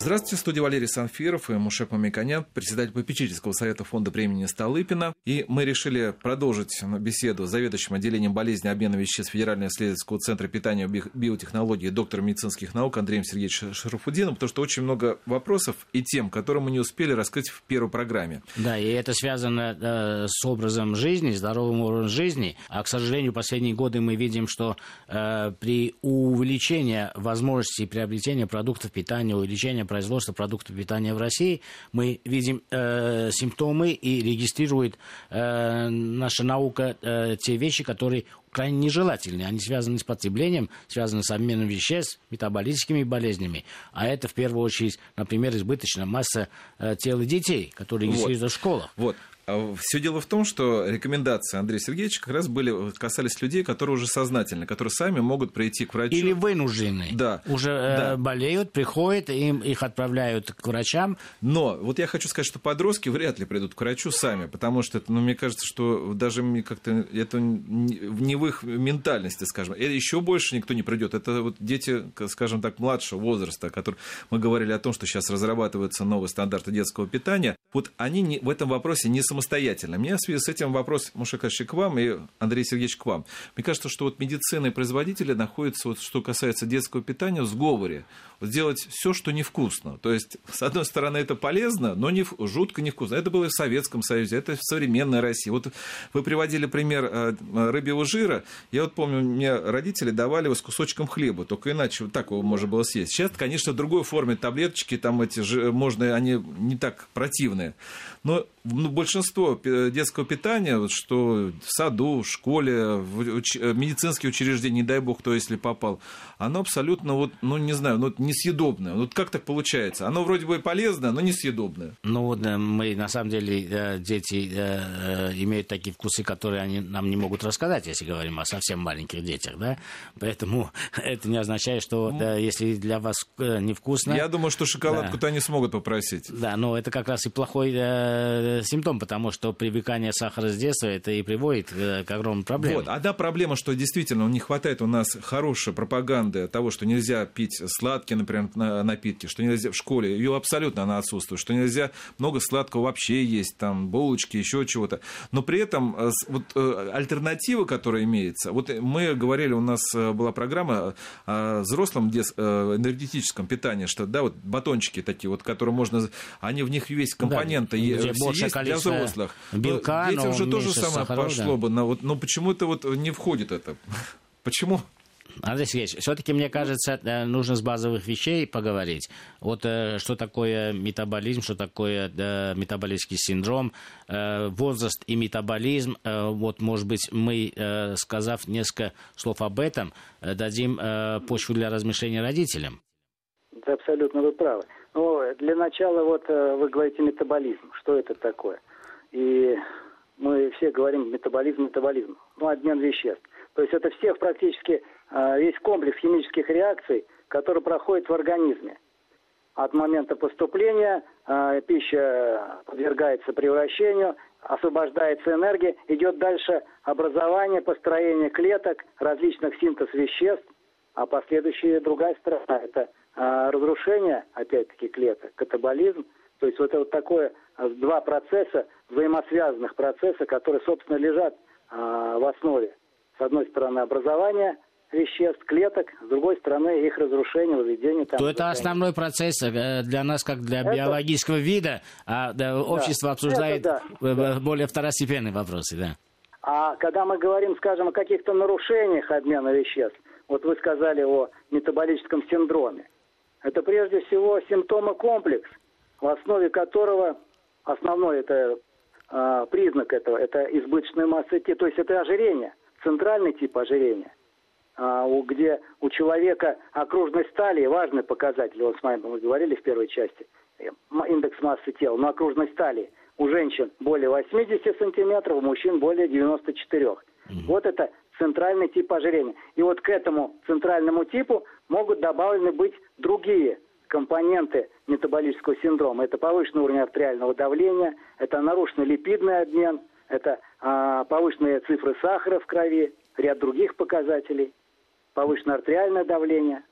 Здравствуйте, в студии Валерий Санфиров и Мушек Мамиканян, председатель попечительского совета фонда премии Столыпина. И мы решили продолжить беседу с заведующим отделением болезни обмена веществ Федерального исследовательского центра питания и биотехнологии доктором медицинских наук Андреем Сергеевичем Шарафудином, потому что очень много вопросов и тем, которые мы не успели раскрыть в первой программе. Да, и это связано э, с образом жизни, здоровым образом жизни. А, к сожалению, последние годы мы видим, что э, при увеличении возможностей приобретения продуктов питания, увеличения производства продуктов питания в России, мы видим э, симптомы и регистрирует э, наша наука э, те вещи, которые крайне нежелательны. Они связаны с потреблением, связаны с обменом веществ, метаболическими болезнями. А это в первую очередь, например, избыточная масса э, тела детей, которые регистрируются вот. в школах. Вот. А Все дело в том, что рекомендации Андрея Сергеевича как раз были, касались людей, которые уже сознательны, которые сами могут прийти к врачу. Или вынуждены. Да. Уже э, да. Болеют, приходят, им, их отправляют к врачам. Но вот я хочу сказать, что подростки вряд ли придут к врачу сами, потому что ну, мне кажется, что даже как-то это не в их ментальности, скажем. И еще больше никто не придет. Это вот дети, скажем так, младшего возраста, которые мы говорили о том, что сейчас разрабатываются новые стандарты детского питания. Вот они не, в этом вопросе не самостоятельны самостоятельно. Мне в связи с этим вопрос, Мушакаши, к вам и Андрей Сергеевич к вам. Мне кажется, что вот медицина и производители находятся, вот, что касается детского питания, в сговоре. Вот сделать все, что невкусно. То есть, с одной стороны, это полезно, но не, жутко невкусно. Это было и в Советском Союзе, это в современной России. Вот вы приводили пример э, рыбьего жира. Я вот помню, мне родители давали его с кусочком хлеба, только иначе вот так его можно было съесть. Сейчас, конечно, в другой форме таблеточки, там эти, можно, они не так противные. Но ну, большинство детского питания, вот, что в саду, в школе, в уч... медицинские учреждения, не дай бог, кто если попал, оно абсолютно, вот, ну, не знаю, ну, несъедобное. Вот как так получается? Оно вроде бы полезное, но несъедобное. Ну, вот мы, на самом деле, э, дети э, имеют такие вкусы, которые они нам не могут рассказать, если говорим о совсем маленьких детях, да? Поэтому это не означает, что ну, да, если для вас э, невкусно... Я думаю, что шоколадку-то да. они смогут попросить. Да, но это как раз и плохой э, симптом, потому что привыкание сахара с детства это и приводит э, к огромным проблемам. Вот, одна проблема, что действительно не хватает у нас хорошей пропаганды того, что нельзя пить сладкие, например, напитки, что нельзя в школе, ее абсолютно она отсутствует, что нельзя много сладкого вообще есть, там, булочки, еще чего-то. Но при этом э, вот э, альтернатива, которая имеется, вот мы говорили, у нас была программа о взрослом энергетическом питании, что, да, вот батончики такие вот, которые можно, они в них весь компоненты да, есть, для взрослых. Белка, Детям уже тоже самое сахаров, пошло да. бы, но, вот, но почему-то вот не входит это. Почему? Андрей Сергеевич, все-таки, мне кажется, э, нужно с базовых вещей поговорить. Вот э, что такое метаболизм, что такое метаболический синдром, э, возраст и метаболизм. Вот, может быть, мы, сказав несколько слов об этом, дадим почву для размышления родителям. Да, абсолютно вы правы. Но для начала вот вы говорите метаболизм. Что это такое? И мы все говорим метаболизм, метаболизм. Ну, обмен веществ. То есть это всех практически а, весь комплекс химических реакций, который проходит в организме. От момента поступления а, пища подвергается превращению, освобождается энергия, идет дальше образование, построение клеток, различных синтез веществ, а последующая другая сторона – это а, разрушение, опять-таки, клеток, катаболизм. То есть вот это вот такое два процесса, взаимосвязанных процесса, которые, собственно, лежат в основе. С одной стороны, образование – веществ, клеток, с другой стороны их разрушение, выведение. Там, То это основной процесс э, для нас, как для это... биологического вида, а общество да. обсуждает это, да. более второстепенные вопросы, да. А когда мы говорим, скажем, о каких-то нарушениях обмена веществ, вот вы сказали о метаболическом синдроме, это прежде всего симптомы комплекс, в основе которого основной это э, признак этого, это избыточная масса тела, то есть это ожирение, центральный тип ожирения. А, где у человека окружность талии важный показатель, вот с вами мы говорили в первой части, индекс массы тела, но окружность талии у женщин более 80 сантиметров, у мужчин более 94. Mm-hmm. Вот это центральный тип ожирения. И вот к этому центральному типу могут добавлены быть другие компоненты метаболического синдрома. Это повышенный уровень артериального давления, это нарушенный липидный обмен, это а, повышенные цифры сахара в крови, ряд других показателей повышенное артериальное давление.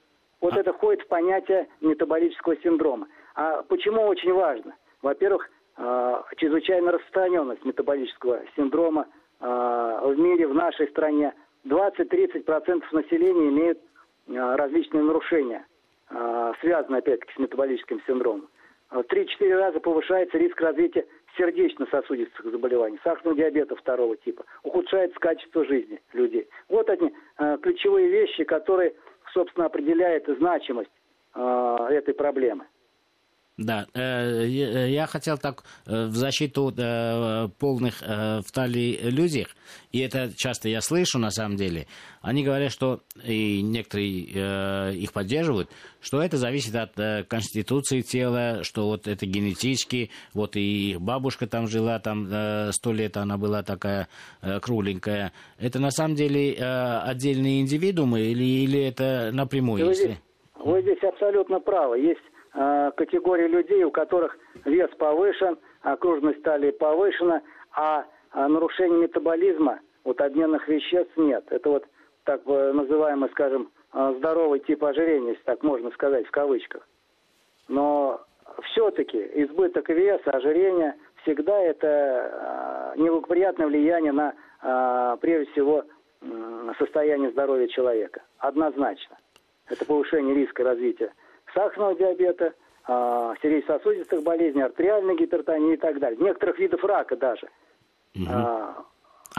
Вот а... это входит в понятие метаболического синдрома. А почему очень важно? Во-первых, э, чрезвычайная распространенность метаболического синдрома э, в мире, в нашей стране. 20-30% населения имеют э, различные нарушения, э, связанные опять-таки с метаболическим синдромом. В 3-4 раза повышается риск развития сердечно-сосудистых заболеваний, сахарного диабета второго типа, ухудшается качество жизни людей. Вот они э, ключевые вещи, которые, собственно, определяют значимость этой проблемы. Да, э, я хотел так в защиту полных в талии людей, и это часто я слышу на самом деле, они говорят, что, и некоторые их поддерживают, что это зависит от конституции тела, что вот это генетически, вот и их бабушка там жила, там сто лет она была такая кругленькая. Это на самом деле отдельные индивидуумы или, или это напрямую? Вы, если... здесь, вы здесь абсолютно правы. Есть Э, категории людей, у которых вес повышен, окружность талии повышена, а, а нарушение метаболизма, вот обменных веществ нет. Это вот так называемый, скажем, э, здоровый тип ожирения, если так можно сказать, в кавычках. Но все-таки избыток веса, ожирение всегда это э, неблагоприятное влияние на, прежде всего, состояние здоровья человека. Однозначно. Это повышение риска развития сахарного диабета, а, сердечно-сосудистых болезней, артериальной гипертонии и так далее. Некоторых видов рака даже. Угу. А,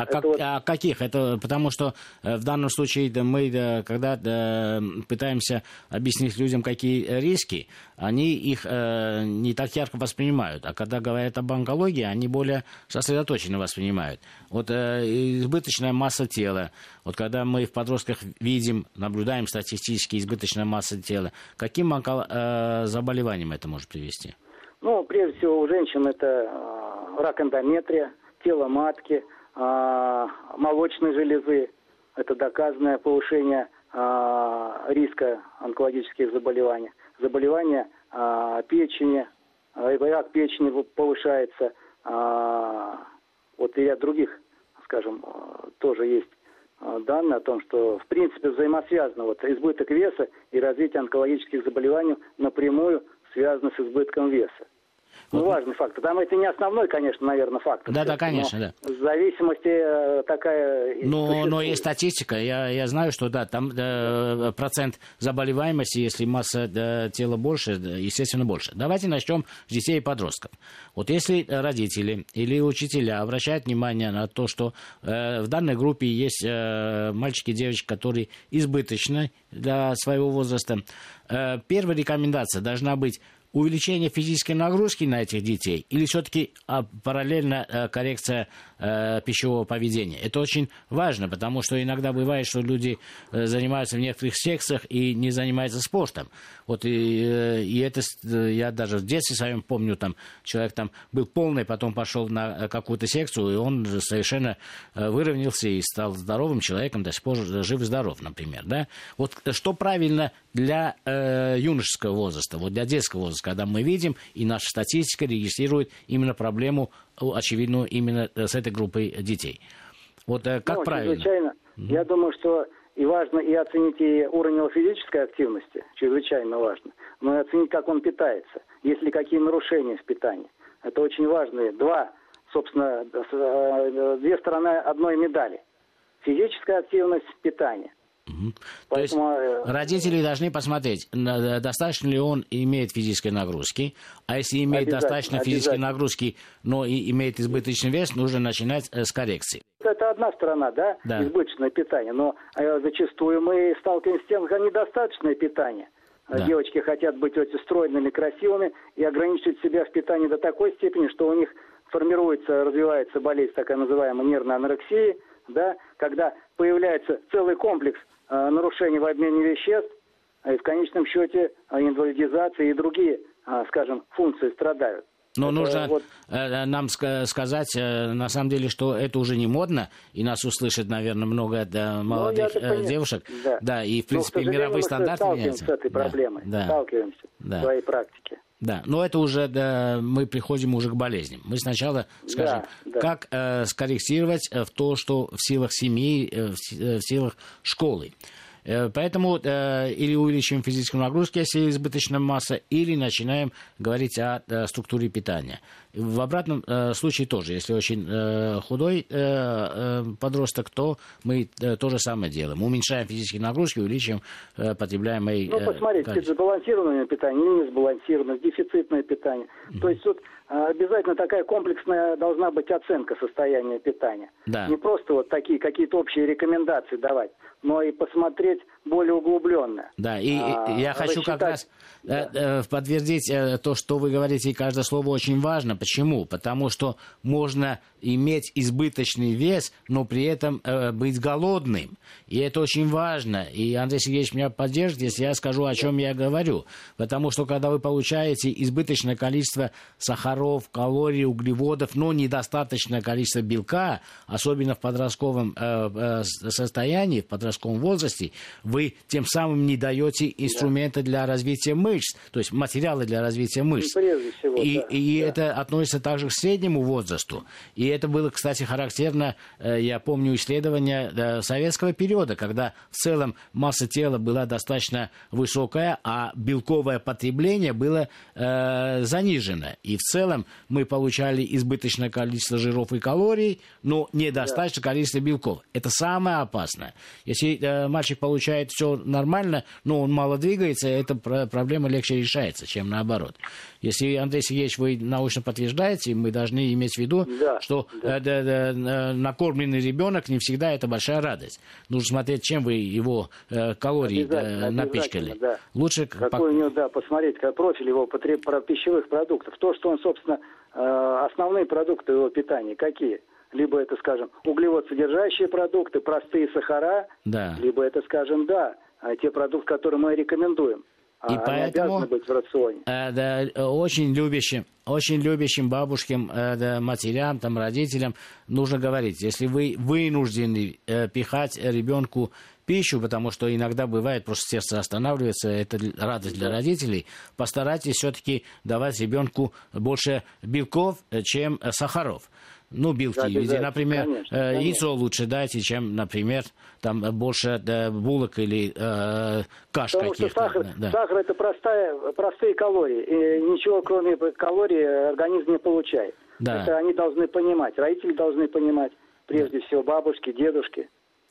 как, вот... а каких? Это потому что э, в данном случае мы, да, когда да, пытаемся объяснить людям, какие риски, они их э, не так ярко воспринимают. А когда говорят об онкологии, они более сосредоточенно воспринимают. Вот э, избыточная масса тела. Вот когда мы в подростках видим, наблюдаем статистически избыточная масса тела, каким э, заболеванием это может привести? Ну, прежде всего, у женщин это э, рак эндометрия, тело матки – а, молочной железы. Это доказанное повышение а, риска онкологических заболеваний. Заболевания а, печени, рак печени повышается. Вот и ряд других, скажем, тоже есть данные о том, что в принципе взаимосвязано вот избыток веса и развитие онкологических заболеваний напрямую связано с избытком веса. Ну, важный фактор. Там это не основной, конечно, наверное, фактор. Да, да, конечно, да. В зависимости э, такая... Но, но есть статистика. Я, я знаю, что да, там э, процент заболеваемости, если масса э, тела больше, естественно, больше. Давайте начнем с детей и подростков. Вот если родители или учителя обращают внимание на то, что э, в данной группе есть э, мальчики и девочки, которые избыточны для своего возраста, э, первая рекомендация должна быть увеличение физической нагрузки на этих детей или все-таки а, параллельно а, коррекция а, пищевого поведения? Это очень важно, потому что иногда бывает, что люди а, занимаются в некоторых секциях и не занимаются спортом. Вот и, э, и это я даже в детстве своем помню, там человек там был полный, потом пошел на какую-то секцию, и он совершенно выровнялся и стал здоровым человеком, до сих пор жив-здоров, например. Да? Вот что правильно для э, юношеского возраста, вот для детского возраста, когда мы видим, и наша статистика регистрирует именно проблему, очевидную, именно э, с этой группой детей. Вот э, как ну, правильно? Чрезвычайно. Mm-hmm. Я думаю, что и важно и оценить и уровень его физической активности, чрезвычайно важно, но и оценить, как он питается, есть ли какие нарушения в питании. Это очень важно. Два, собственно, э, две стороны одной медали. Физическая активность, питание. Угу. Поэтому... То есть родители должны посмотреть, достаточно ли он имеет физической нагрузки, а если имеет достаточно физической нагрузки, но и имеет избыточный вес, нужно начинать э, с коррекции. Это одна сторона, да, да. избыточное питание, но э, зачастую мы сталкиваемся с тем, что недостаточное питание. Да. Девочки хотят быть очень стройными, красивыми и ограничивать себя в питании до такой степени, что у них формируется, развивается болезнь, такая называемая нервная анорексия, да, когда появляется целый комплекс Э, нарушений в обмене веществ, и в конечном счете э, инвалидизация и другие, э, скажем, функции страдают. Но это нужно вот... нам сказать, на самом деле, что это уже не модно, и нас услышит, наверное, много да, ну, молодых ну, девушек. Да. да, и, в принципе, Но, мировые стандарты меняются. с этой проблемой, да. сталкиваемся да. в своей практике. Да, но это уже да, мы приходим уже к болезням. Мы сначала скажем, да, да. как э, скорректировать в то, что в силах семьи, э, в, в силах школы. Э, поэтому э, или увеличиваем физическую нагрузку, если избыточная масса, или начинаем говорить о структуре питания. В обратном случае тоже, если очень худой подросток, то мы то же самое делаем. Уменьшаем физические нагрузки, увеличиваем потребляемый Ну, посмотрите, это сбалансированное питание или не сбалансированное, дефицитное питание. Mm-hmm. То есть тут обязательно такая комплексная должна быть оценка состояния питания. Да. Не просто вот такие какие-то общие рекомендации давать, но и посмотреть более углубленно. Да, и а, я хочу рассчитать... как раз да. Э, э, подтвердить э, то, что вы говорите, и каждое слово очень важно. Почему? Потому что можно иметь избыточный вес, но при этом быть голодным. И это очень важно. И Андрей Сергеевич меня поддержит, если я скажу, о чем я говорю. Потому что когда вы получаете избыточное количество сахаров, калорий, углеводов, но недостаточное количество белка, особенно в подростковом состоянии, в подростковом возрасте, вы тем самым не даете инструменты да. для развития мышц, то есть материалы для развития мышц. прежде всего, и да. и да. это относится также к среднему возрасту. И это было, кстати, характерно, э, я помню исследования э, советского периода, когда в целом масса тела была достаточно высокая, а белковое потребление было э, занижено. И в целом мы получали избыточное количество жиров и калорий, но недостаточное да. количество белков. Это самое опасное. Если э, мальчик получает все нормально, но он мало двигается, эта проблема легче решается, чем наоборот. Если, Андрей Сергеевич, вы научно подтверждаете, мы должны иметь в виду, да, что да. Э, да, да, э, накормленный ребенок не всегда это большая радость. Нужно смотреть, чем вы его э, калории обязательно, напичкали. Да. Лучше... Какой по... у него, да, посмотреть как профиль его потреб... пищевых продуктов. То, что он, собственно, э, основные продукты его питания, какие? Либо это, скажем, углевод содержащие продукты, простые сахара, да. либо это, скажем, да, а те продукты, которые мы рекомендуем. И Они поэтому быть в рационе. Э, да, очень любящим, очень любящим бабушкам, э, да, матерям, там, родителям нужно говорить, если вы вынуждены э, пихать ребенку пищу, потому что иногда бывает, просто сердце останавливается, это радость для родителей, постарайтесь все-таки давать ребенку больше белков, э, чем э, сахаров ну, белки. Да, например, конечно, э, конечно. яйцо лучше дайте, чем, например, там больше да, булок или э, каш Потому каких-то. Что сахар, да. сахар это простая, простые калории. И ничего, кроме калорий, организм не получает. Да. Это они должны понимать, родители должны понимать, прежде всего бабушки, дедушки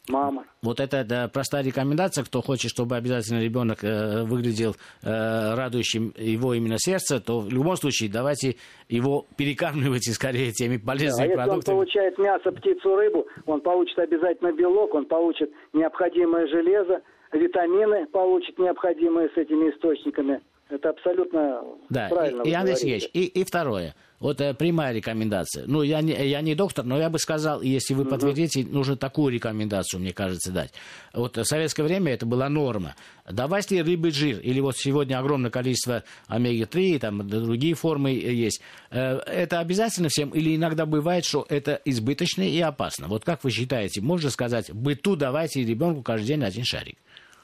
мама. Вот это да, простая рекомендация, кто хочет, чтобы обязательно ребенок э, выглядел э, радующим его именно сердце, то в любом случае давайте его перекармливайте скорее теми полезными да, а продуктами. если он получает мясо, птицу, рыбу, он получит обязательно белок, он получит необходимое железо, витамины получит необходимые с этими источниками. Это абсолютно да. правильно. И, и Андрей Сергеевич, и, и второе. Вот э, прямая рекомендация. Ну, я не, я не доктор, но я бы сказал, если вы подтвердите, нужно такую рекомендацию, мне кажется, дать. Вот в советское время это была норма. Давайте рыбы жир, или вот сегодня огромное количество омега-3, там другие формы есть. Э, это обязательно всем, или иногда бывает, что это избыточно и опасно. Вот как вы считаете, можно сказать, быту давайте ребенку каждый день один шарик?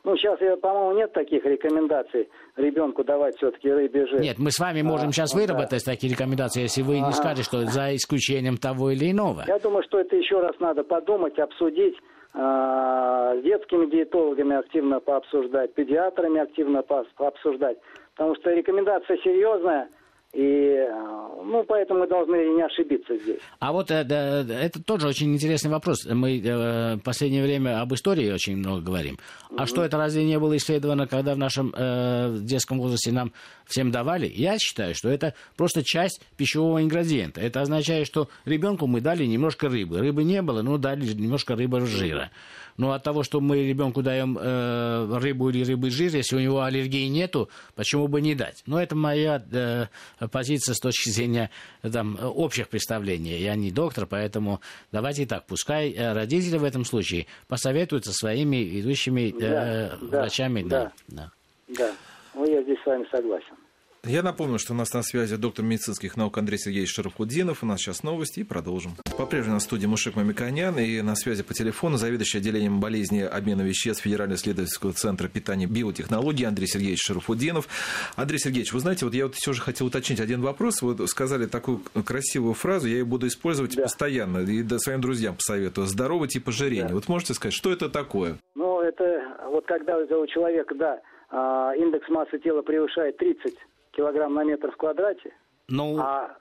Ну, сейчас, по-моему, нет таких рекомендаций ребенку давать все-таки рыбий жир. Нет, мы с вами можем а, сейчас выработать да. такие рекомендации, если вы не скажете, что за исключением того или иного. Я думаю, что это еще раз надо подумать, обсудить, а, с детскими диетологами активно пообсуждать, педиатрами активно пообсуждать. Потому что рекомендация серьезная – и, э, ну, поэтому мы должны не ошибиться здесь. А вот э, да, это тоже очень интересный вопрос. Мы э, в последнее время об истории очень много говорим. А угу. что это разве не было исследовано, когда в нашем э, детском возрасте нам всем давали? Я считаю, что это просто часть пищевого ингредиента. Это означает, что ребенку мы дали немножко рыбы. Рыбы не было, но дали немножко рыбы жира. Но от того, что мы ребенку даем э, рыбу или рыбы жир, если у него аллергии нету, почему бы не дать? Но это моя э, позиция с точки зрения там, общих представлений. Я не доктор, поэтому давайте так, пускай э, родители в этом случае посоветуются своими ведущими э, да, врачами. Да, да. да. да. Ну, я здесь с вами согласен. Я напомню, что у нас на связи доктор медицинских наук Андрей Сергеевич Шарафудинов. У нас сейчас новости и продолжим. По-прежнему на студии Мушек Мамиканян и на связи по телефону заведующий отделением болезни обмена веществ Федерального исследовательского центра питания и биотехнологий Андрей Сергеевич Шарафудинов. Андрей Сергеевич, вы знаете, вот я вот все же хотел уточнить один вопрос. Вы сказали такую красивую фразу, я ее буду использовать да. постоянно и своим друзьям посоветую. Здоровый тип ожирения. Да. Вот можете сказать, что это такое? Ну, это вот когда у человека, да, а, индекс массы тела превышает 30 килограмм на метр в квадрате, ну... а,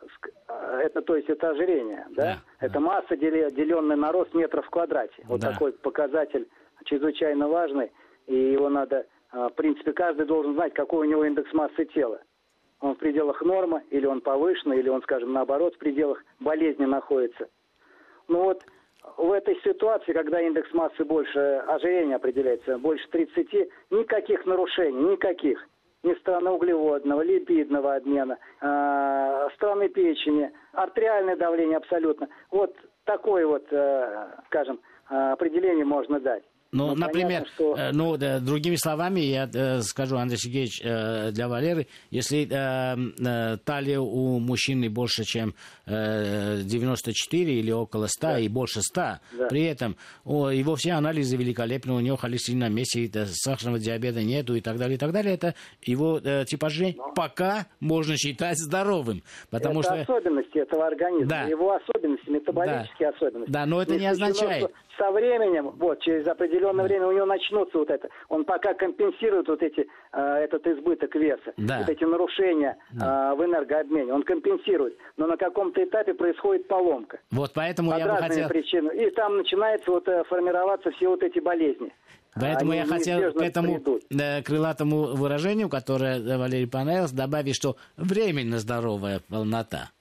это то есть это ожирение, да? да это да. масса, деленная на рост метров в квадрате. Вот да. такой показатель чрезвычайно важный, и его надо, а, в принципе, каждый должен знать, какой у него индекс массы тела. Он в пределах нормы, или он повышенный, или он, скажем, наоборот, в пределах болезни находится. Ну вот в этой ситуации, когда индекс массы больше, ожирение определяется, больше 30, никаких нарушений, никаких. Ни стороны углеводного, липидного обмена, э, стороны печени, артериальное давление абсолютно. Вот такое вот, э, скажем, э, определение можно дать. Ну, ну например, понятно, что... Э, ну, да, другими словами, я э, скажу, Андрей Сергеевич, э, для Валеры, если э, э, талия у мужчины больше, чем э, 94 или около 100 да. и больше 100, да. при этом о, его все анализы великолепны, у него холестерин на месте, да, сахарного диабета нету и так далее, и так далее, это его э, типажи Но... пока можно считать здоровым. Потому это что... особенности этого организма, да. его особенности, метаболические да. особенности. Да, но это не, не означает со временем, вот, через определенное время у него начнутся вот это. Он пока компенсирует вот эти, э, этот избыток веса, да. вот эти нарушения да. э, в энергообмене. Он компенсирует. Но на каком-то этапе происходит поломка. Вот поэтому Под я бы хотел... причинами. И там начинается вот э, формироваться все вот эти болезни. Поэтому Они я хотел к этому придут. крылатому выражению, которое Валерий понравилось, добавить, что временно здоровая полнота.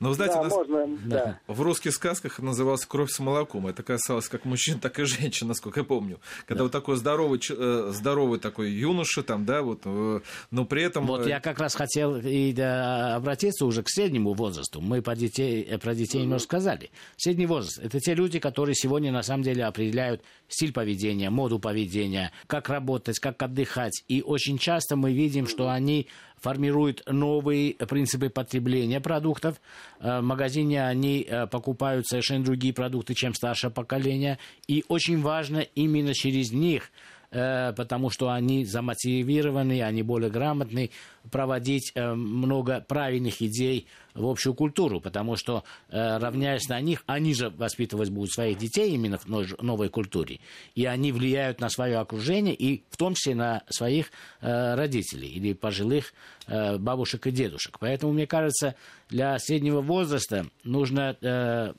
Но, знаете, да, нас... можно, да. в русских сказках называлась кровь с молоком. Это касалось как мужчин, так и женщин, насколько я помню. Когда да. вот такой здоровый, э, здоровый такой юноша, там, да, вот, э, но при этом... Вот э, я как раз хотел и да, обратиться уже к среднему возрасту. Мы по детей, про детей немного сказали. Средний возраст – это те люди, которые сегодня на самом деле определяют стиль поведения, моду поведения, как работать, как отдыхать. И очень часто мы видим, что они формируют новые принципы потребления продуктов. Э, в магазине они э, покупают совершенно другие продукты, чем старшее поколение. И очень важно именно через них э, потому что они замотивированы, они более грамотны, проводить много правильных идей в общую культуру, потому что, э, равняясь на них, они же воспитывать будут своих детей именно в новой культуре, и они влияют на свое окружение, и в том числе на своих э, родителей или пожилых э, бабушек и дедушек. Поэтому, мне кажется, для среднего возраста нужно,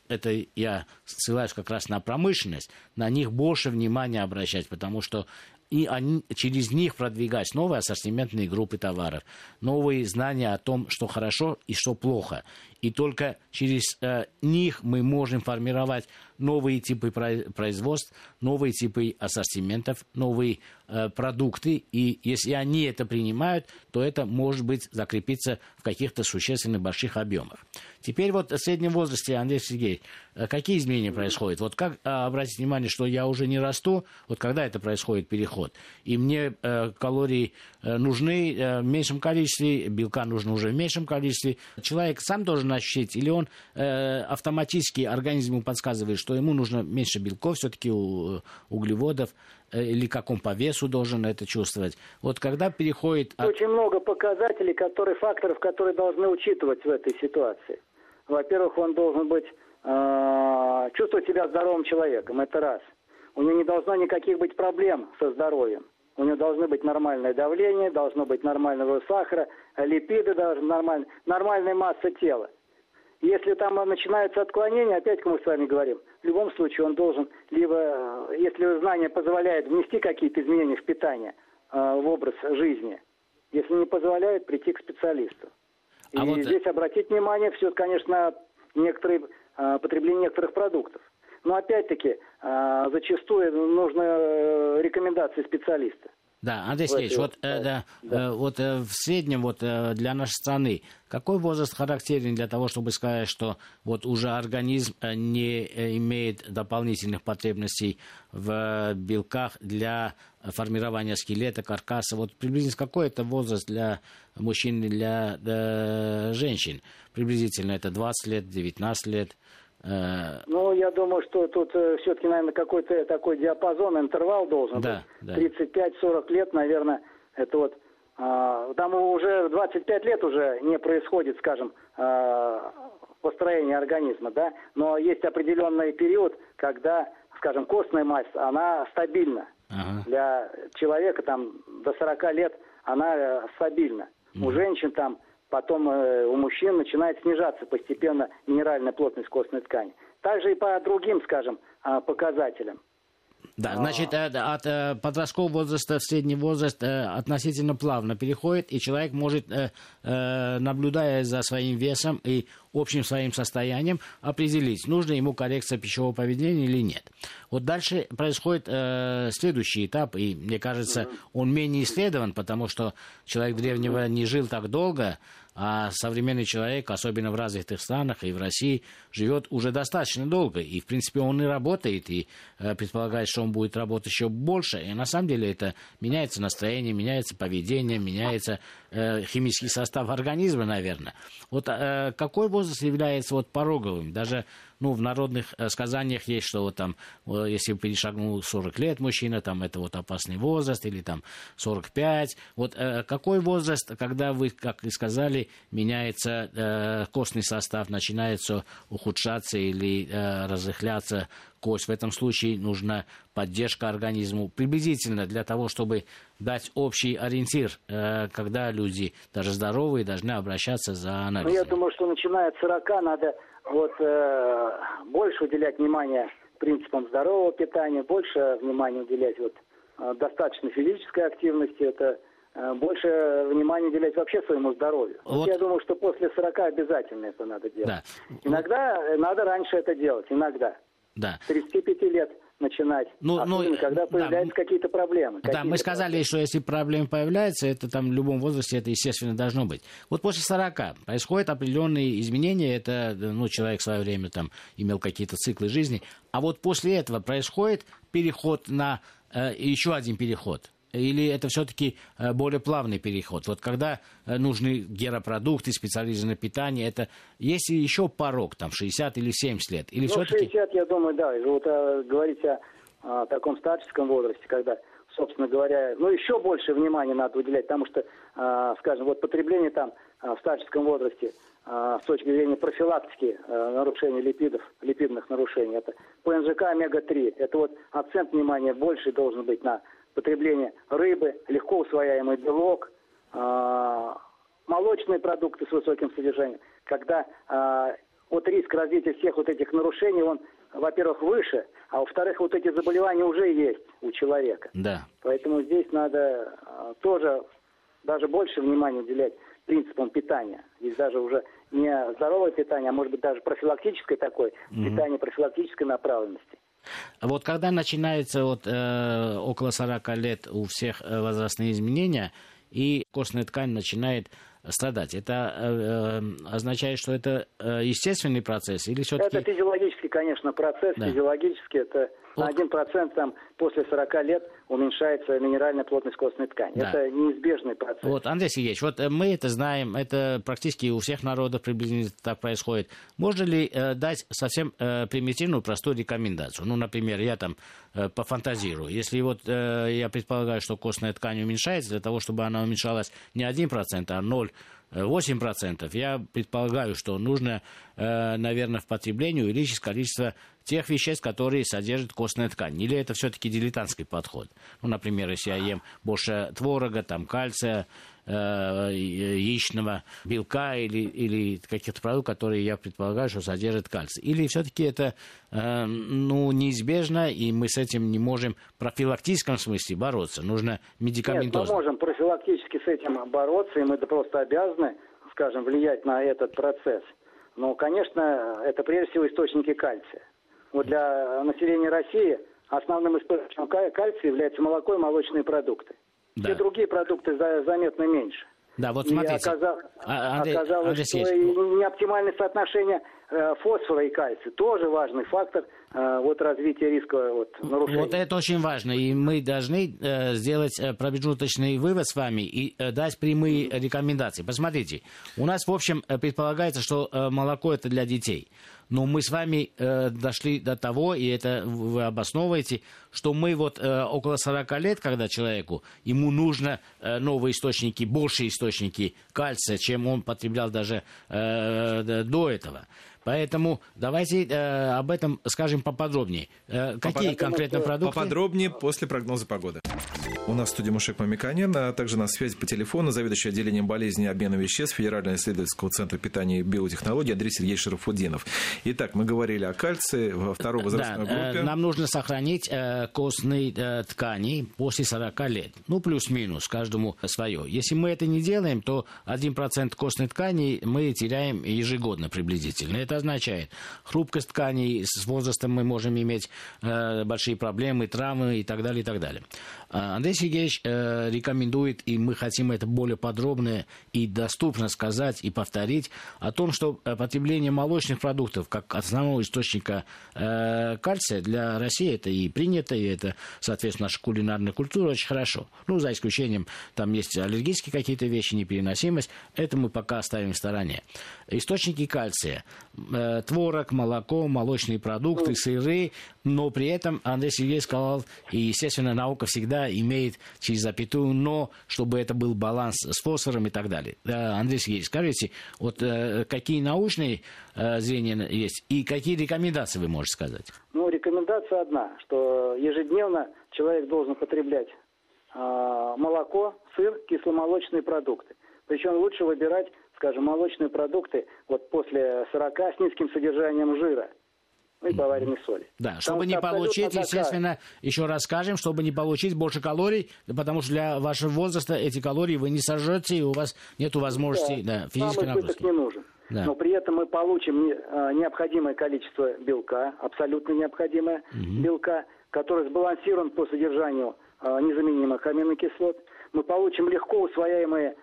это я ссылаюсь как раз на промышленность, на них больше внимания обращать, потому что и они, через них продвигать новые ассортиментные группы товаров, новые знания о том, что хорошо и что плохо. И только через э, них мы можем формировать новые типы производств, новые типы ассортиментов, новые э, продукты. И если они это принимают, то это может быть закрепиться в каких-то существенных больших объемах. Теперь вот в среднем возрасте, Андрей Сергеевич, э, какие изменения происходят? Вот как э, обратить внимание, что я уже не расту, вот когда это происходит переход, и мне э, калории э, нужны э, в меньшем количестве, белка нужно уже в меньшем количестве. Человек сам должен ощутить, или он э, автоматически организму подсказывает, что ему нужно меньше белков, все-таки у, углеводов, э, или как он по весу должен это чувствовать. Вот когда переходит... От... Очень много показателей, которые, факторов, которые должны учитывать в этой ситуации. Во-первых, он должен быть, э, чувствовать себя здоровым человеком, это раз. У него не должно никаких быть проблем со здоровьем. У него должны быть нормальное давление, должно быть нормального сахара, липиды должны нормально, нормальная масса тела. Если там начинаются отклонения, опять, как мы с вами говорим, в любом случае он должен либо, э, если знание позволяет внести какие-то изменения в питание, э, в образ жизни, если не позволяет, прийти к специалисту. А И вот... здесь обратить внимание все, конечно, некоторые, э, потребление некоторых продуктов. Но опять-таки, зачастую нужны рекомендации специалиста. Да, Андрей Сергеевич, вот, э, да, да. Э, вот э, в среднем вот, э, для нашей страны какой возраст характерен для того, чтобы сказать, что вот уже организм э, не э, имеет дополнительных потребностей в белках для формирования скелета, каркаса? Вот приблизительно какой это возраст для мужчин и для, для женщин? Приблизительно это 20 лет, 19 лет? Э, ну, я думаю, что тут э, все-таки, наверное, какой-то такой диапазон, интервал должен да, быть. Да. 35-40 лет, наверное, это вот... Э, там уже 25 лет уже не происходит, скажем, э, построение организма, да, но есть определенный период, когда, скажем, костная масса, она стабильна. ага. для человека там до 40 лет она э, стабильна. Угу. У женщин там потом э, у мужчин начинает снижаться постепенно минеральная плотность костной ткани. Также и по другим, скажем, а, показателям. Да, значит, э, от э, подросткового возраста в средний возраст э, относительно плавно переходит, и человек может, наблюдая за своим весом и общим своим состоянием, определить, нужна ему коррекция пищевого поведения или нет. Вот дальше происходит следующий этап, и мне кажется, он менее исследован, потому что человек древнего не жил так долго, а современный человек, особенно в развитых странах и в России, живет уже достаточно долго. И, в принципе, он и работает, и э, предполагает, что он будет работать еще больше. И на самом деле это меняется настроение, меняется поведение, меняется э, химический состав организма, наверное. Вот э, какой возраст является вот пороговым? Даже ну, в народных э, сказаниях есть, что вот там, если перешагнул 40 лет мужчина, там это вот опасный возраст, или там 45. Вот э, какой возраст, когда вы, как и сказали, меняется э, костный состав, начинается ухудшаться или э, разрыхляться кость. В этом случае нужна поддержка организму приблизительно для того, чтобы дать общий ориентир, э, когда люди, даже здоровые, должны обращаться за анализом. Ну, я думаю, что начиная от 40 надо вот э, больше уделять внимание принципам здорового питания, больше внимания уделять вот э, достаточно физической активности, это э, больше внимания уделять вообще своему здоровью. Вот. Я думаю, что после 40 обязательно это надо делать. Да. Иногда надо раньше это делать, иногда. Да. 35 лет начинать, ну, ну, когда появляются да, какие-то проблемы. Да, мы сказали, проблемы. что если проблемы появляются, это там в любом возрасте это, естественно, должно быть. Вот после 40 происходят определенные изменения, это, ну, человек в свое время там имел какие-то циклы жизни, а вот после этого происходит переход на э, еще один переход – или это все-таки э, более плавный переход? Вот когда э, нужны геропродукты, специализированное питание, это есть еще порог, там, 60 или 70 лет? Или ну, все-таки... 60, я думаю, да. Вот а, говорить о, о таком старческом возрасте, когда, собственно говоря, ну, еще больше внимания надо уделять, потому что, а, скажем, вот потребление там а, в старческом возрасте с точки зрения профилактики нарушений липидов, липидных нарушений, это ПНЖК омега-3. Это вот акцент внимания больше должен быть на потребление рыбы, легко усвояемый белок, э, молочные продукты с высоким содержанием, когда э, вот риск развития всех вот этих нарушений, он, во-первых, выше, а во-вторых, вот эти заболевания уже есть у человека. Да. Поэтому здесь надо э, тоже даже больше внимания уделять принципам питания. Здесь даже уже не здоровое питание, а может быть даже профилактическое такое, угу. питание профилактической направленности. Вот когда начинается вот, э, около 40 лет у всех э, возрастные изменения, и костная ткань начинает страдать. Это э, э, означает, что это э, естественный процесс или все-таки... Это физиологический, конечно, процесс. Да. Физиологический это. На 1% там, после 40 лет уменьшается минеральная плотность костной ткани. Да. Это неизбежный процесс. Вот, Андрей Сергеевич, вот э, мы это знаем, это практически у всех народов приблизительно так происходит. Можно ли э, дать совсем э, примитивную, простую рекомендацию? Ну, например, я там э, пофантазирую. Если вот э, я предполагаю, что костная ткань уменьшается, для того, чтобы она уменьшалась не 1%, а 0 8%. Я предполагаю, что нужно, э, наверное, в потреблении увеличить количество тех веществ, которые содержат костная ткань. Или это все-таки дилетантский подход? Ну, например, если я ем больше творога, там, кальция, яичного белка или, или каких-то продуктов, которые я предполагаю, что содержат кальций. Или все-таки это э, ну, неизбежно, и мы с этим не можем в профилактическом смысле бороться. Нужно медикаментозно. Нет, мы можем профилактически с этим бороться, и мы просто обязаны, скажем, влиять на этот процесс. Но, конечно, это прежде всего источники кальция. Вот для населения России основным источником кальция является молоко и молочные продукты. Да. Все другие продукты заметно меньше. Да, вот смотрите. И оказал, а, Андрей, оказалось, Андрей что и неоптимальное соотношение фосфора и кальция тоже важный фактор э, вот развития риска вот, нарушений. Вот это очень важно, и мы должны э, сделать э, промежуточный вывод с вами и э, дать прямые рекомендации. Посмотрите, у нас, в общем, э, предполагается, что э, молоко это для детей. Но мы с вами э, дошли до того, и это вы обосновываете, что мы вот э, около 40 лет, когда человеку, ему нужно э, новые источники, большие источники кальция, чем он потреблял даже э, до этого. Поэтому давайте э, об этом скажем поподробнее. Э, какие конкретно продукты? Поподробнее после прогноза погоды. У нас в студии Мушек Мамиканян, а также на связи по телефону заведующий отделением болезней и обмена веществ Федерального исследовательского центра питания и биотехнологий Андрей Сергеевич Шарафуддинов. Итак, мы говорили о кальции во второй возрастной да, группе. Нам нужно сохранить э, костные э, ткани после 40 лет. Ну, плюс-минус, каждому свое. Если мы это не делаем, то 1% костной ткани мы теряем ежегодно приблизительно. Это означает, хрупкость тканей с возрастом мы можем иметь э, большие проблемы, травмы и так далее, и так далее. А, Андрей Сергеевич э, рекомендует, и мы хотим это более подробно и доступно сказать и повторить, о том, что э, потребление молочных продуктов как основного источника э, кальция для России это и принято, и это, соответственно, наша кулинарная культура очень хорошо. Ну, за исключением, там есть аллергические какие-то вещи, непереносимость, это мы пока оставим в стороне. Источники кальция, э, творог, молоко, молочные продукты, сыры, но при этом Андрей Сергеевич сказал, и, естественно, наука всегда имеет через запятую «но», чтобы это был баланс с фосфором и так далее. Андрей Сергеевич, скажите, вот э, какие научные э, зрения есть и какие рекомендации вы можете сказать? Ну, рекомендация одна, что ежедневно человек должен потреблять э, молоко, сыр, кисломолочные продукты. Причем лучше выбирать, скажем, молочные продукты вот после 40 с низким содержанием жира – и поваренной соли. Да, чтобы не получить, такая... естественно, еще раз скажем, чтобы не получить больше калорий, потому что для вашего возраста эти калории вы не сожжете, и у вас нет возможности да, да, физической нагрузки. не нужен. Да. Но при этом мы получим а, необходимое количество белка, абсолютно необходимое угу. белка, который сбалансирован по содержанию а, незаменимых аминокислот. Мы получим легко усвояемые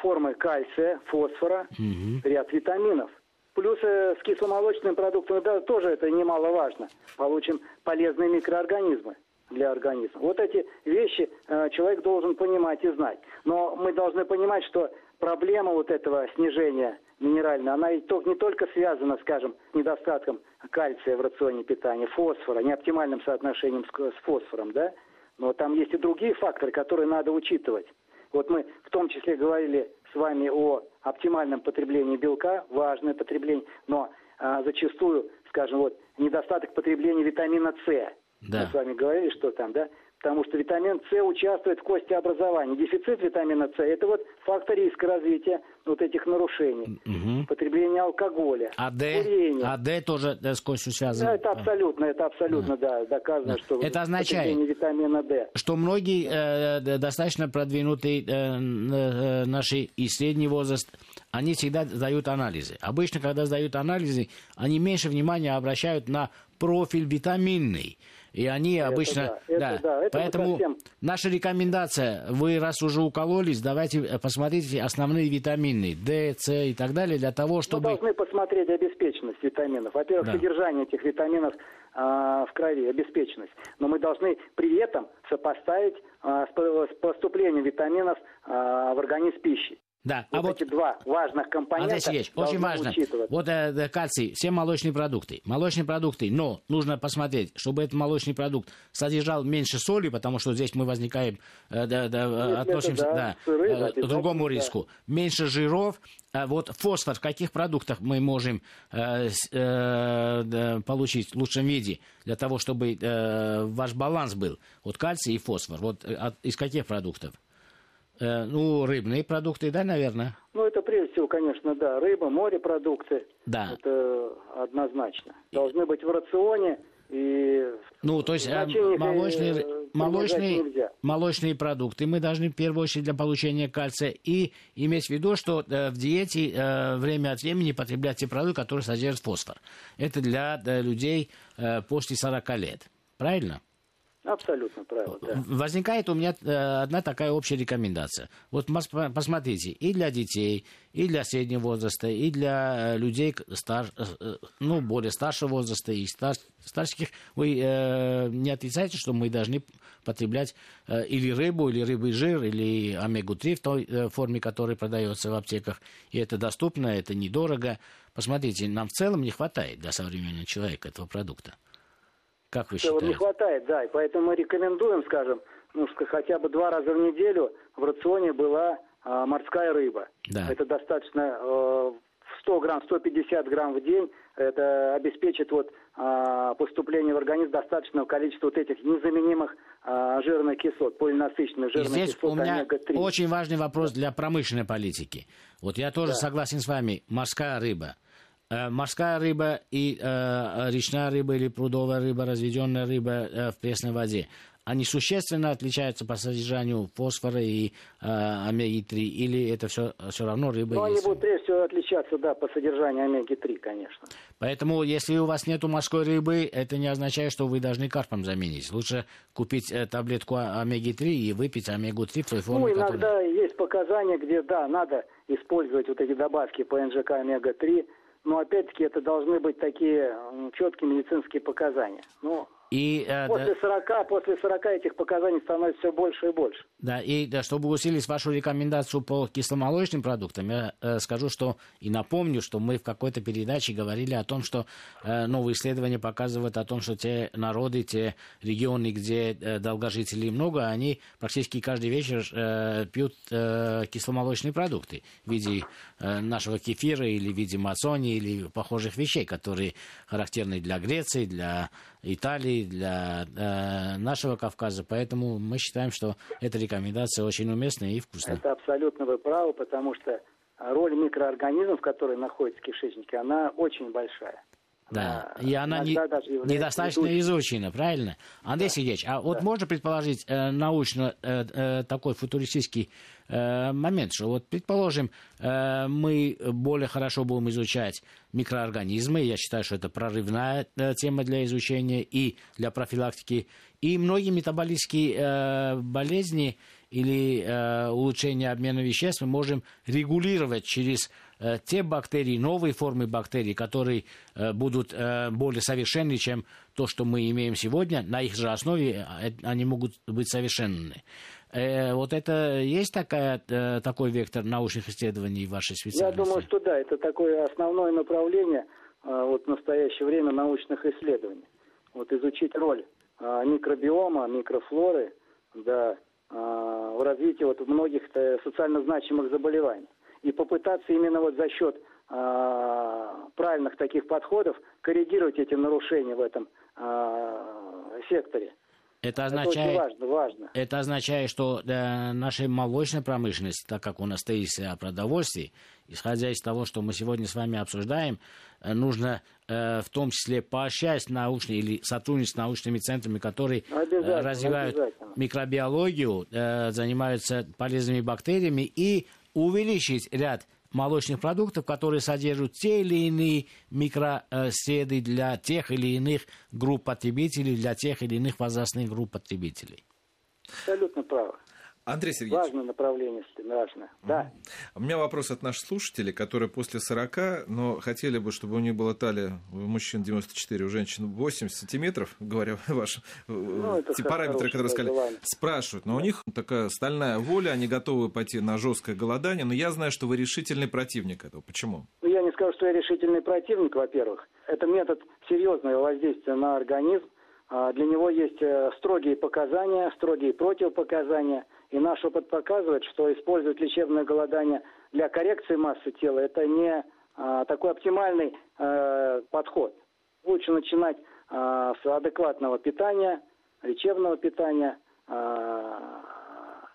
формы кальция, фосфора, угу. ряд витаминов – Плюс э, с кисломолочными продуктами да, тоже это немаловажно. Получим полезные микроорганизмы для организма. Вот эти вещи э, человек должен понимать и знать. Но мы должны понимать, что проблема вот этого снижения минерального, она не только связана, скажем, с недостатком кальция в рационе питания, фосфора, неоптимальным соотношением с, с фосфором, да? Но там есть и другие факторы, которые надо учитывать. Вот мы в том числе говорили с вами о оптимальном потреблении белка, важное потребление, но а, зачастую, скажем, вот недостаток потребления витамина С. Да. Мы с вами говорили, что там, да? Потому что витамин С участвует в костеобразовании. Дефицит витамина С – это вот фактор риска развития вот этих нарушений. Угу. Потребление алкоголя, а Д, курение. А Д тоже да, с костью связано? Да, это абсолютно, это абсолютно, да, да доказано, да. что это означает, витамина D. что многие э, достаточно продвинутые э, э, наши и средний возраст, они всегда сдают анализы. Обычно, когда сдают анализы, они меньше внимания обращают на профиль витаминный. И они это обычно... Да, да. да. Это Поэтому совсем... наша рекомендация, вы раз уже укололись, давайте э, посмотрите основные витамины, D, С и так далее, для того, чтобы... Мы должны посмотреть обеспеченность витаминов. Во-первых, да. содержание этих витаминов а, в крови, обеспеченность. Но мы должны при этом сопоставить а, с поступлением витаминов а, в организм пищи. Да, вот а вот эти два важных компонента Андрей Сергеевич, очень важно. Вот э, кальций, все молочные продукты. Молочные продукты, но нужно посмотреть, чтобы этот молочный продукт содержал меньше соли, потому что здесь мы возникаем, э, да, да, относимся это, да, да, сыры, э, к другому да. риску. Меньше жиров. А вот фосфор в каких продуктах мы можем э, э, получить в лучшем виде для того, чтобы э, ваш баланс был? Вот кальций и фосфор. Вот э, от, из каких продуктов? Э, ну, рыбные продукты, да, наверное? Ну, это прежде всего, конечно, да, рыба, морепродукты. Да. Это однозначно. Должны быть в рационе и... Ну, то есть э, молочные, молочные, молочные продукты мы должны в первую очередь для получения кальция и иметь в виду, что э, в диете время от времени потреблять те продукты, которые содержат фосфор. Это для, людей после 40 лет. Правильно? Абсолютно правильно, да. Возникает у меня э, одна такая общая рекомендация. Вот посмотрите, и для детей, и для среднего возраста, и для э, людей стар, э, ну, более старшего возраста, и стар, старших, вы э, не отрицаете, что мы должны потреблять э, или рыбу, или рыбный жир, или омегу-3 в той э, форме, которая продается в аптеках. И это доступно, это недорого. Посмотрите, нам в целом не хватает для современного человека этого продукта. Как вы считаете? Не хватает, да. И поэтому мы рекомендуем, скажем, ну, хотя бы два раза в неделю в рационе была э, морская рыба. Да. Это достаточно э, 100 грамм, 150 грамм в день, это обеспечит вот, а, поступление в организм достаточного количества вот этих незаменимых а, жирных кислот, полинасыщенных жирных И здесь кислот у меня омега-3. очень важный вопрос для промышленной политики. Вот я тоже Да. согласен с вами. Морская рыба. Э, Морская рыба и э, речная рыба или прудовая рыба, разведенная рыба э, в пресной воде, они существенно отличаются по содержанию фосфора и э, омеги-3, или это все, все равно рыба Но они будут прежде всего отличаться, да, по содержанию омеги-3, конечно. Поэтому, если у вас нету морской рыбы, это не означает, что вы должны карпом заменить. Лучше купить э, таблетку о- омеги-3 и выпить омегу-3 в той форме, Ну, которая- иногда есть показания, где, да, надо использовать вот эти добавки по НЖК омега-3, но опять-таки это должны быть такие четкие медицинские показания. Ну, И, э, да- после 40, после 40 этих показаний становится все больше и больше. Да, и да, чтобы усилить вашу рекомендацию по кисломолочным продуктам, я э, скажу, что и напомню, что мы в какой-то передаче говорили о том, что э, новые исследования показывают о том, что те народы, те регионы, где э, долгожителей много, они практически каждый вечер э, пьют э, кисломолочные продукты в виде э, нашего кефира или в виде мацони или похожих вещей, которые характерны для Греции, для Италии, для э, нашего Кавказа. Поэтому мы считаем, что эта рекомендация очень уместная и вкусная. Это абсолютно вы правы, потому что роль микроорганизмов, которые находятся в кишечнике, она очень большая. Да, Она и она не, недостаточно ведущей. изучена, правильно? Андрей Сергеевич, а вот можно предположить э, научно э, э, такой футуристический э, момент, что вот, предположим, э, мы более хорошо будем изучать микроорганизмы, я считаю, что это прорывная э, тема для изучения и для профилактики, и многие метаболические э, болезни или э, улучшение обмена веществ мы можем регулировать через те бактерии, новые формы бактерий, которые э, будут э, более совершенны, чем то, что мы имеем сегодня. На их же основе э, они могут быть совершенны. Э, вот это есть такая, э, такой вектор научных исследований в вашей Я специальности? думаю, что да, это такое основное направление вот в настоящее время научных исследований. Вот изучить роль микробиома, микрофлоры, да, в развитии вот многих э, социально значимых заболеваний. И попытаться именно вот за счет а, правильных таких подходов коррегировать эти нарушения в этом а, секторе. Это Это означает... важно, важно. Это означает, что для нашей молочной промышленности, так как у нас стоит о продовольствии, исходя из того, что мы сегодня с вами обсуждаем, э, нужно э, в том числе поощрять научные или сотрудничать с научными центрами, которые э, развивают микробиологию, э, занимаются полезными бактериями и увеличить ряд молочных продуктов, которые содержат те или иные микроследы для тех или иных групп потребителей, для тех или иных возрастных групп потребителей. Абсолютно правы. Андрей Сергеевич, Важное направление, важно. Да. у меня вопрос от наших слушателей, которые после 40, но хотели бы, чтобы у них была талия у мужчин 94, у женщин 80 сантиметров, говоря ваши Ну, это те хо- параметры, которые сказали, желание. спрашивают. Но у них такая стальная воля, они готовы пойти на жесткое голодание, но я знаю, что вы решительный противник этого. Почему? Ну, я не скажу, что я решительный противник, во-первых. Это метод серьезного воздействия на организм. А, Для него есть э, строгие показания, строгие противопоказания. И наш опыт показывает, что использовать лечебное голодание для коррекции массы тела – это не а, такой оптимальный э, подход. Лучше начинать а, с адекватного питания, лечебного питания, а,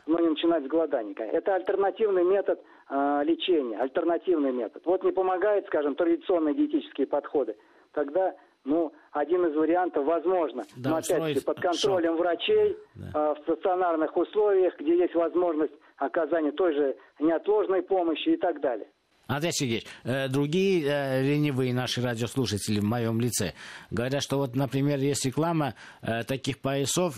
но не начинать с голодания. Это альтернативный метод а, лечения, альтернативный метод. Вот не помогает, скажем, традиционные диетические подходы. Тогда, ну, один из вариантов возможно. Да, но опять-таки под контролем врачей, Да. а, в стационарных условиях, где есть возможность оказания той же неотложной помощи и так далее. Андрей Сергеевич, э, другие э, ленивые наши радиослушатели в моем лице говорят, что вот, например, есть реклама э, таких поясов,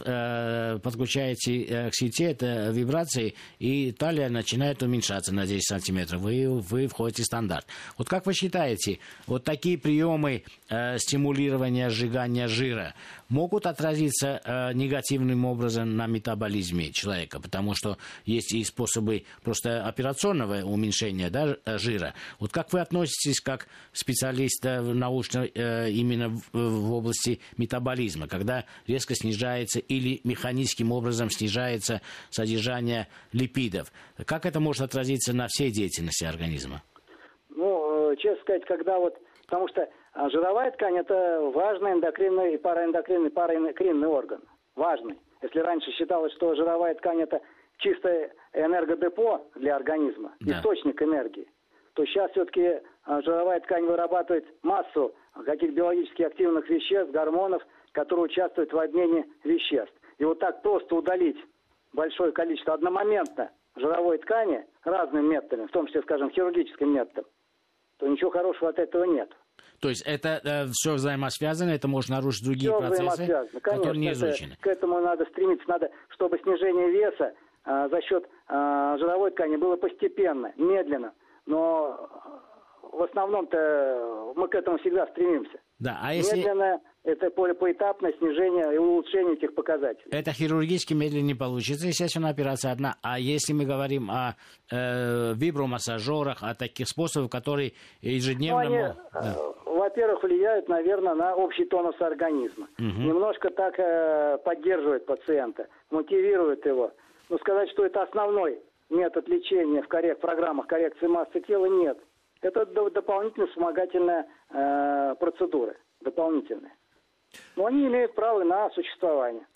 подключаете к сети, это вибрации, и талия начинает уменьшаться на 10 сантиметров. Вы, вы входите в стандарт. Вот как вы считаете, вот такие приемы стимулирования сжигания жира могут отразиться негативным образом на метаболизме человека? Потому что есть и способы просто операционного уменьшения да, э, жира. Вот как вы относитесь как специалист э, научно э, именно в, области метаболизма, когда резко снижается или механическим образом снижается содержание липидов? Как это может отразиться на всей деятельности организма? Ну, что, честно сказать, когда вот, потому что а, жировая ткань это важный эндокринный и параэндокринный, параэндокринный орган, важный. Если раньше считалось, что жировая ткань это чистое энергодепо для организма, да. источник энергии, то сейчас все-таки а, жировая ткань вырабатывает массу каких биологически активных веществ, гормонов, которые участвуют в обмене веществ. И вот так просто удалить большое количество одномоментно жировой ткани разными методами, в том числе, скажем, хирургическим методом, то ничего хорошего от этого нет. То есть это э, все взаимосвязано, это может нарушить другие все процессы, Конечно, которые не изучены. Это, к этому надо стремиться, надо, чтобы снижение веса э, за счет э, жировой ткани было постепенно, медленно, но в основном-то мы к этому всегда стремимся. Да, а если... Медленно, это поэтапное снижение и улучшение этих показателей. Это хирургически медленно не получится, естественно, операция одна. А если мы говорим о э, вибромассажерах, о таких способах, которые ежедневно... Ну, они, да. во-первых, влияют, наверное, на общий тонус организма. Угу. Немножко так э, поддерживают пациента, мотивируют его. Но сказать, что это основной метод лечения в коррект, программах коррекции массы тела, нет. Это дополнительная вспомогательная э, процедура, дополнительная. Но они имеют право на существование.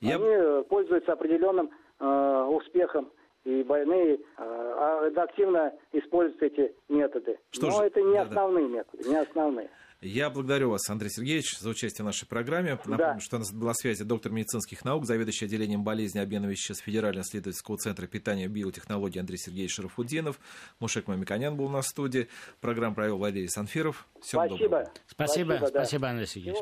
Я... Они э, пользуются определенным э, успехом, и больные э, а, активно используют эти методы. Что Но же... это не основные да. методы, не основные. Я благодарю вас, Андрей Сергеевич, за участие в нашей программе. Напомню, да. что у нас была связи доктор медицинских наук, заведующий отделением болезни обмена веществ Федерального исследовательского центра питания и биотехнологий Андрей Сергеевич Шарафудинов. Мушек Мамиканян был на студии. Программу провел Валерий Санфиров. Всего спасибо. доброго. Спасибо, спасибо, да. спасибо Андрей Сергеевич.